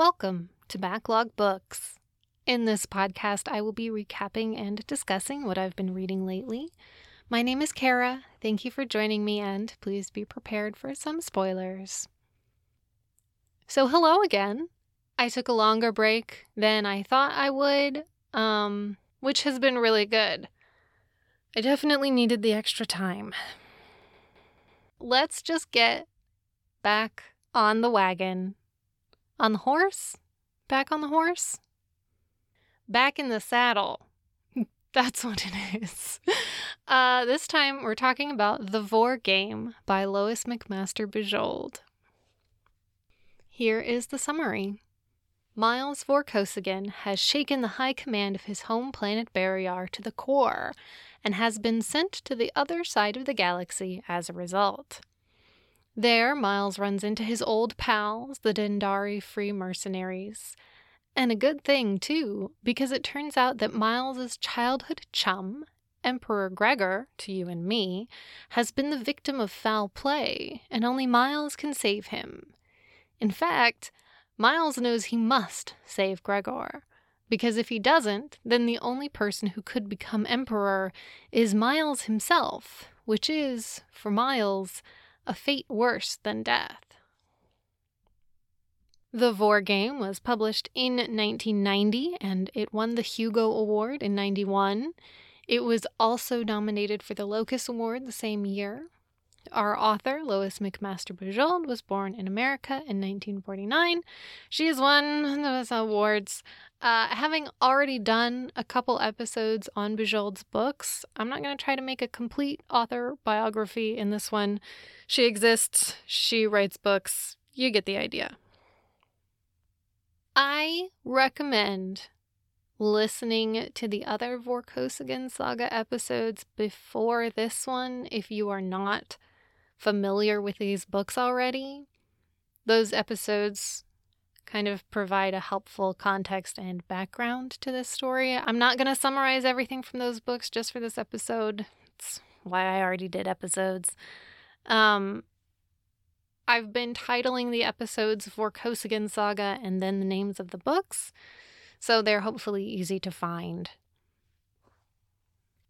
Welcome to Backlog Books. In this podcast, I will be recapping and discussing what I've been reading lately. My name is Kara. Thank you for joining me, and please be prepared for some spoilers. So, hello again. I took a longer break than I thought I would, um, which has been really good. I definitely needed the extra time. Let's just get back on the wagon. On the horse? Back on the horse? Back in the saddle. That's what it is. Uh, this time we're talking about The Vor Game by Lois McMaster Bujold. Here is the summary. Miles Vorkosigan has shaken the high command of his home planet Barrayar to the core and has been sent to the other side of the galaxy as a result. There, Miles runs into his old pals, the Dendarii Free Mercenaries. And a good thing, too, because it turns out that Miles's childhood chum, Emperor Gregor, to you and me, has been the victim of foul play, and only Miles can save him. In fact, Miles knows he must save Gregor, because if he doesn't, then the only person who could become emperor is Miles himself, which is, for Miles, a fate worse than death. The Vor game was published in 1990 and it won the Hugo Award in 91. It was also nominated for the Locus Award the same year. Our author, Lois McMaster Bujold, was born in America in 1949. She has won those awards. Uh, having already done a couple episodes on Bujold's books, I'm not going to try to make a complete author biography in this one. She exists, she writes books, you get the idea. I recommend listening to the other Vorkosigan saga episodes before this one if you are not familiar with these books already. Those episodes kind of provide a helpful context and background to this story. I'm not going to summarize everything from those books just for this episode. It's why I already did episodes. Um, I've been titling the episodes for Vorkosigan Saga and then the names of the books, so they're hopefully easy to find.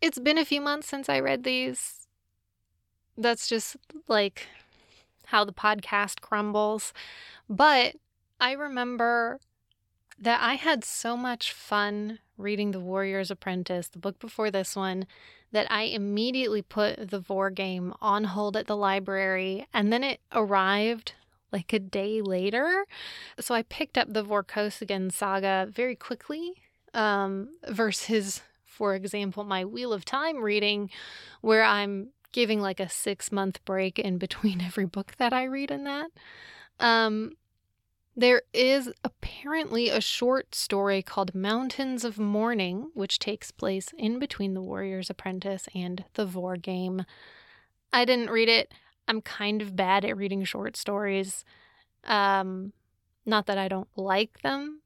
It's been a few months since I read these. That's just like how the podcast crumbles. But I remember that I had so much fun reading The Warrior's Apprentice, the book before this one, that I immediately put the Vor game on hold at the library, and then it arrived like a day later. So I picked up the Vorkosigan saga very quickly um, versus, for example, my Wheel of Time reading, where I'm giving like a six month break in between every book that I read in that. Um, there is apparently a short story called Mountains of Mourning, which takes place in between The Warrior's Apprentice and The Vor Game. I didn't read it. I'm kind of bad at reading short stories. Um, not that I don't like them.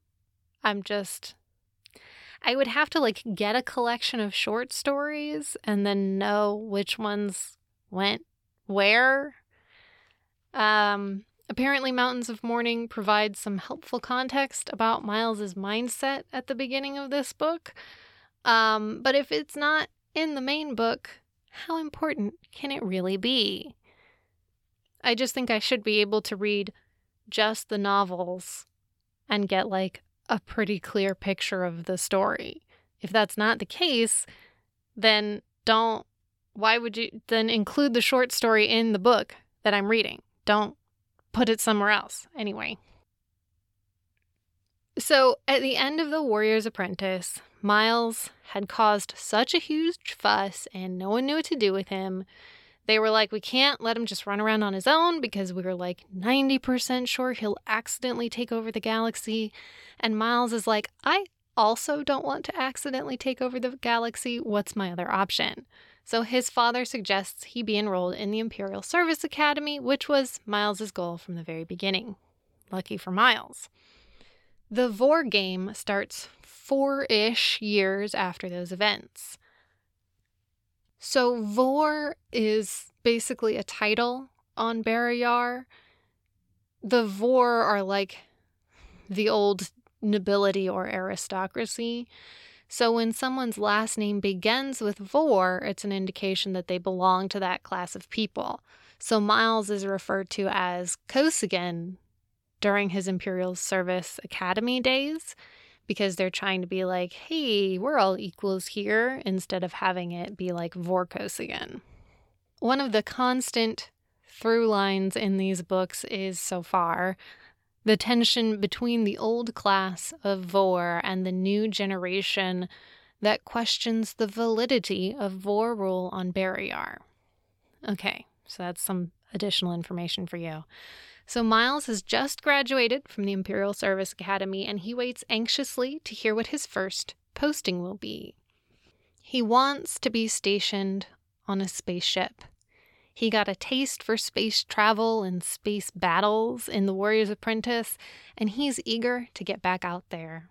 I'm just I would have to like get a collection of short stories and then know which ones went where. Um Apparently, Mountains of Mourning provides some helpful context about Miles's mindset at the beginning of this book. Um, but if it's not in the main book, how important can it really be? I just think I should be able to read just the novels and get like a pretty clear picture of the story. If that's not the case, then don't why would you then include the short story in the book that I'm reading? Don't put it somewhere else. Anyway. So, at the end of The Warrior's Apprentice, Miles had caused such a huge fuss and no one knew what to do with him. They were like, we can't let him just run around on his own because we were like 90% sure he'll accidentally take over the galaxy. And Miles is like, I also don't want to accidentally take over the galaxy. What's my other option? So his father suggests he be enrolled in the Imperial Service Academy, which was Miles's goal from the very beginning. Lucky for Miles. The Vor game starts four ish years after those events. So, Vor is basically a title on Barrayar. The Vor are like the old nobility or aristocracy. So when someone's last name begins with Vor, it's an indication that they belong to that class of people. So Miles is referred to as Kosigan during his Imperial Service Academy days because they're trying to be like, hey, we're all equals here, instead of having it be like Vorkosigan. One of the constant through lines in these books is so far the tension between the old class of Vor and the new generation that questions the validity of Vor rule on Barrayar. Okay, so that's some additional information for you. So Miles has just graduated from the Imperial Service Academy and he waits anxiously to hear what his first posting will be. He wants to be stationed on a spaceship. He got a taste for space travel and space battles in The Warrior's Apprentice, and he's eager to get back out there.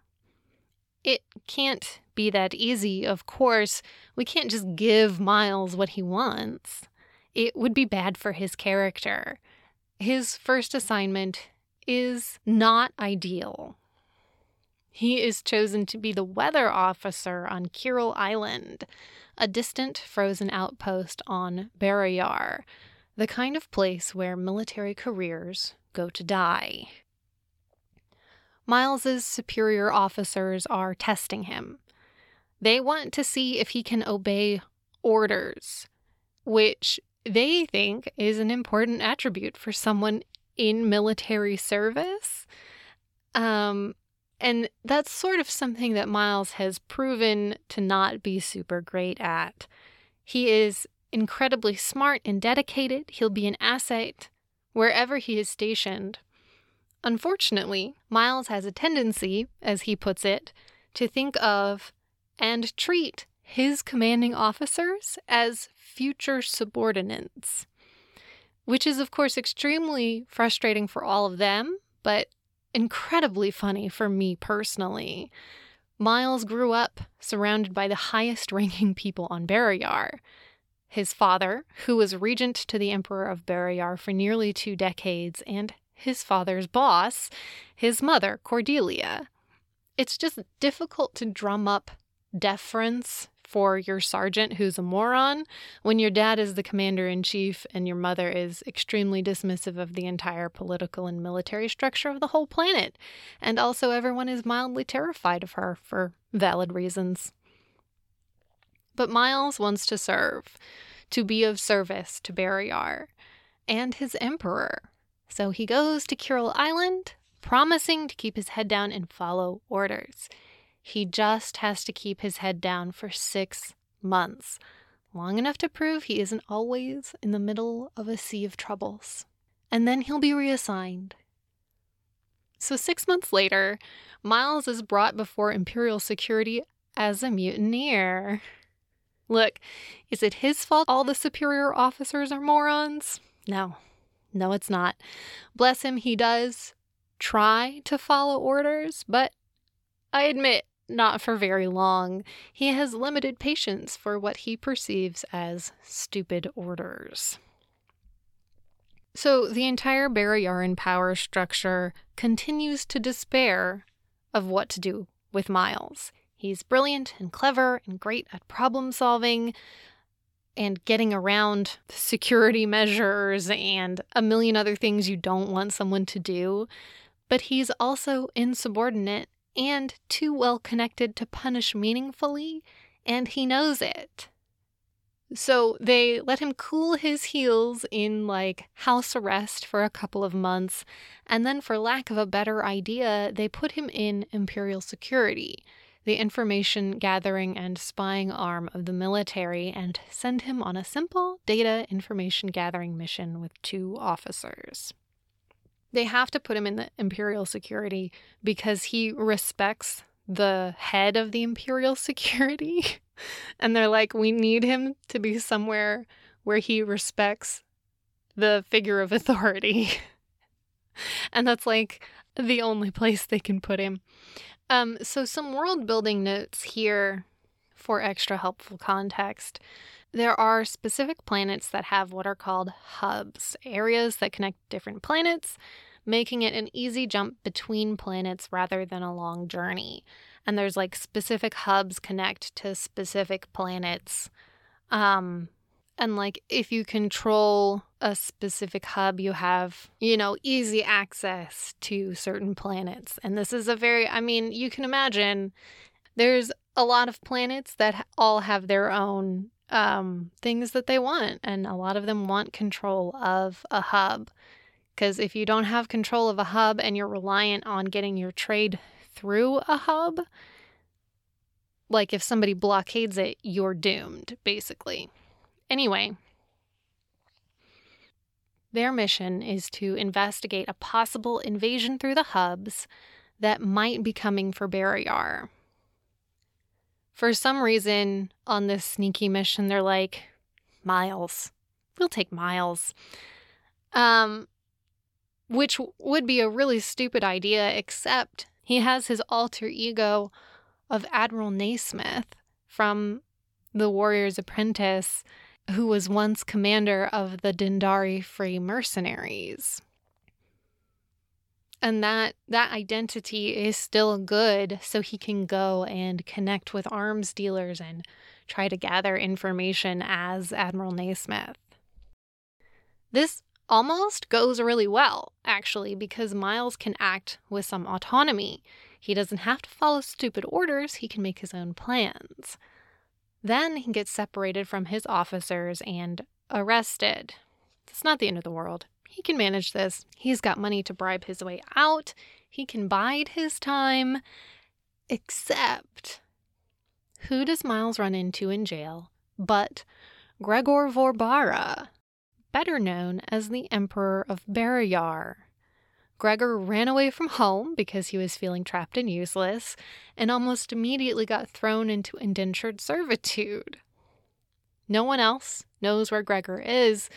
It can't be that easy, of course. We can't just give Miles what he wants. It would be bad for his character. His first assignment is not ideal. He is chosen to be the weather officer on Kyril Island, a distant frozen outpost on Barrayar, the kind of place where military careers go to die. Miles's superior officers are testing him. They want to see if he can obey orders, which they think is an important attribute for someone in military service. Um, and that's sort of something that Miles has proven to not be super great at. He is incredibly smart and dedicated. He'll be an asset wherever he is stationed. Unfortunately, Miles has a tendency, as he puts it, to think of and treat his commanding officers as future subordinates, which is, of course, extremely frustrating for all of them, but incredibly funny for me personally. Miles grew up surrounded by the highest ranking people on Barrayar. His father, who was regent to the Emperor of Barrayar for nearly two decades, and his father's boss, his mother, Cordelia. It's just difficult to drum up deference for your sergeant who's a moron when your dad is the commander in chief and your mother is extremely dismissive of the entire political and military structure of the whole planet. And also, everyone is mildly terrified of her for valid reasons. But Miles wants to serve, to be of service to Barrayar and his emperor. So he goes to Kyril Island, promising to keep his head down and follow orders. He just has to keep his head down for six months, long enough to prove he isn't always in the middle of a sea of troubles. And then he'll be reassigned. So, six months later, Miles is brought before Imperial security as a mutineer. Look, is it his fault all the superior officers are morons? No, no, it's not. Bless him, he does try to follow orders, but I admit not for very long. He has limited patience for what he perceives as stupid orders. So the entire Barrayaran power structure continues to despair of what to do with Miles. He's brilliant and clever and great at problem solving and getting around security measures and a million other things you don't want someone to do. But he's also insubordinate and too well connected to punish meaningfully, and he knows it. So they let him cool his heels in like house arrest for a couple of months, and then, for lack of a better idea, they put him in Imperial Security, the information gathering and spying arm of the military, and send him on a simple data information gathering mission with two officers. They have to put him in the imperial security because he respects the head of the imperial security. and they're like, we need him to be somewhere where he respects the figure of authority. and that's like the only place they can put him. Um, so, some world building notes here for extra helpful context. There are specific planets that have what are called hubs, areas that connect different planets. making it an easy jump between planets rather than a long journey. And there's like specific hubs connect to specific planets. Um, and like if you control a specific hub, you have, you know, easy access to certain planets. And this is a very, I mean, you can imagine there's a lot of planets that all have their own um, things that they want, and a lot of them want control of a hub. Because if you don't have control of a hub and you're reliant on getting your trade through a hub, like if somebody blockades it, you're doomed, basically. Anyway, their mission is to investigate a possible invasion through the hubs that might be coming for Barrayar. For some reason, on this sneaky mission, they're like, Miles. We'll take Miles. Um, which would be a really stupid idea, except he has his alter ego of Admiral Naismith from The Warrior's Apprentice, who was once commander of the Dendarii Free Mercenaries and that that identity is still good so he can go and connect with arms dealers and try to gather information as Admiral Naismith. This almost goes really well, actually, because Miles can act with some autonomy. He doesn't have to follow stupid orders, he can make his own plans. Then he gets separated from his officers and arrested. It's not the end of the world. He can manage this. He's got money to bribe his way out. He can bide his time. Except, who does Miles run into in jail but Gregor Vorbarra, better known as the Emperor of Barrayar? Gregor ran away from home because he was feeling trapped and useless, and almost immediately got thrown into indentured servitude. No one else knows where Gregor is,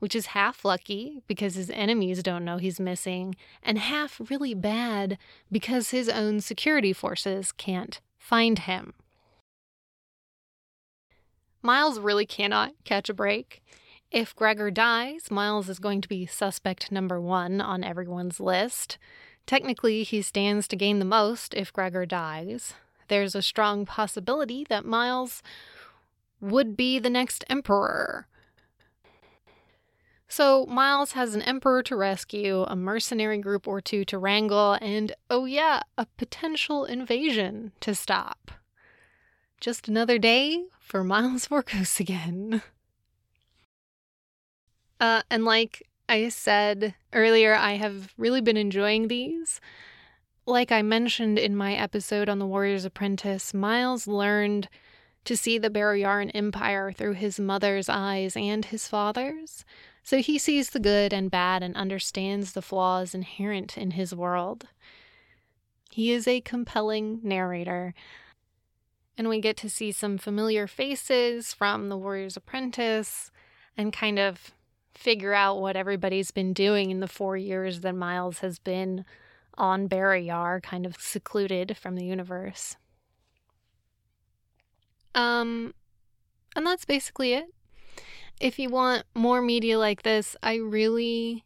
which is half lucky because his enemies don't know he's missing, and half really bad because his own security forces can't find him. Miles really cannot catch a break. If Gregor dies, Miles is going to be suspect number one on everyone's list. Technically, he stands to gain the most if Gregor dies. There's a strong possibility that Miles would be the next emperor. So, Miles has an emperor to rescue, a mercenary group or two to wrangle, and oh, yeah, a potential invasion to stop. Just another day for Miles Vorkosigan. Uh, and like I said earlier, I have really been enjoying these. Like I mentioned in my episode on The Warrior's Apprentice, Miles learned to see the Barrayaran Empire through his mother's eyes and his father's. So he sees the good and bad and understands the flaws inherent in his world. He is a compelling narrator. And we get to see some familiar faces from The Warrior's Apprentice and kind of figure out what everybody's been doing in the four years that Miles has been on Barrayar, kind of secluded from the universe. Um, and that's basically it if you want more media like this, I really.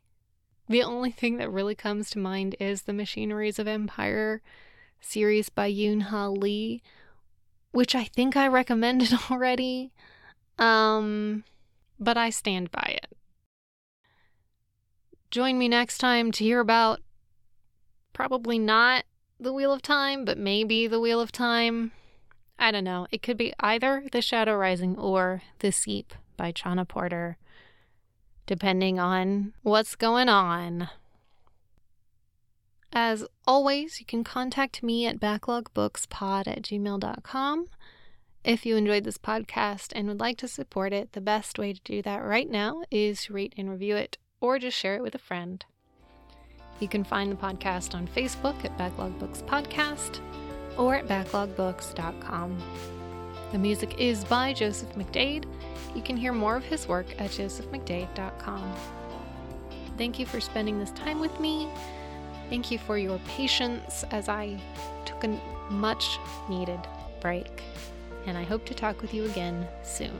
The only thing that really comes to mind is the Machineries of Empire series by Yoon Ha Lee, which I think I recommended already. Um, but I stand by it. Join me next time to hear about probably not the Wheel of Time, but maybe the Wheel of Time. I don't know. It could be either The Shadow Rising or The Seep by Chana Porter, depending on what's going on. As always, you can contact me at backlogbooks.pod at gmail.com. If you enjoyed this podcast and would like to support it, the best way to do that right now is to rate and review it or just share it with a friend. You can find the podcast on Facebook at Backlog Books Podcast or at backlogbooks.com. The music is by Joseph McDade. You can hear more of his work at josephmcdade.com. Thank you for spending this time with me. Thank you for your patience as I took a much needed break. And I hope to talk with you again soon.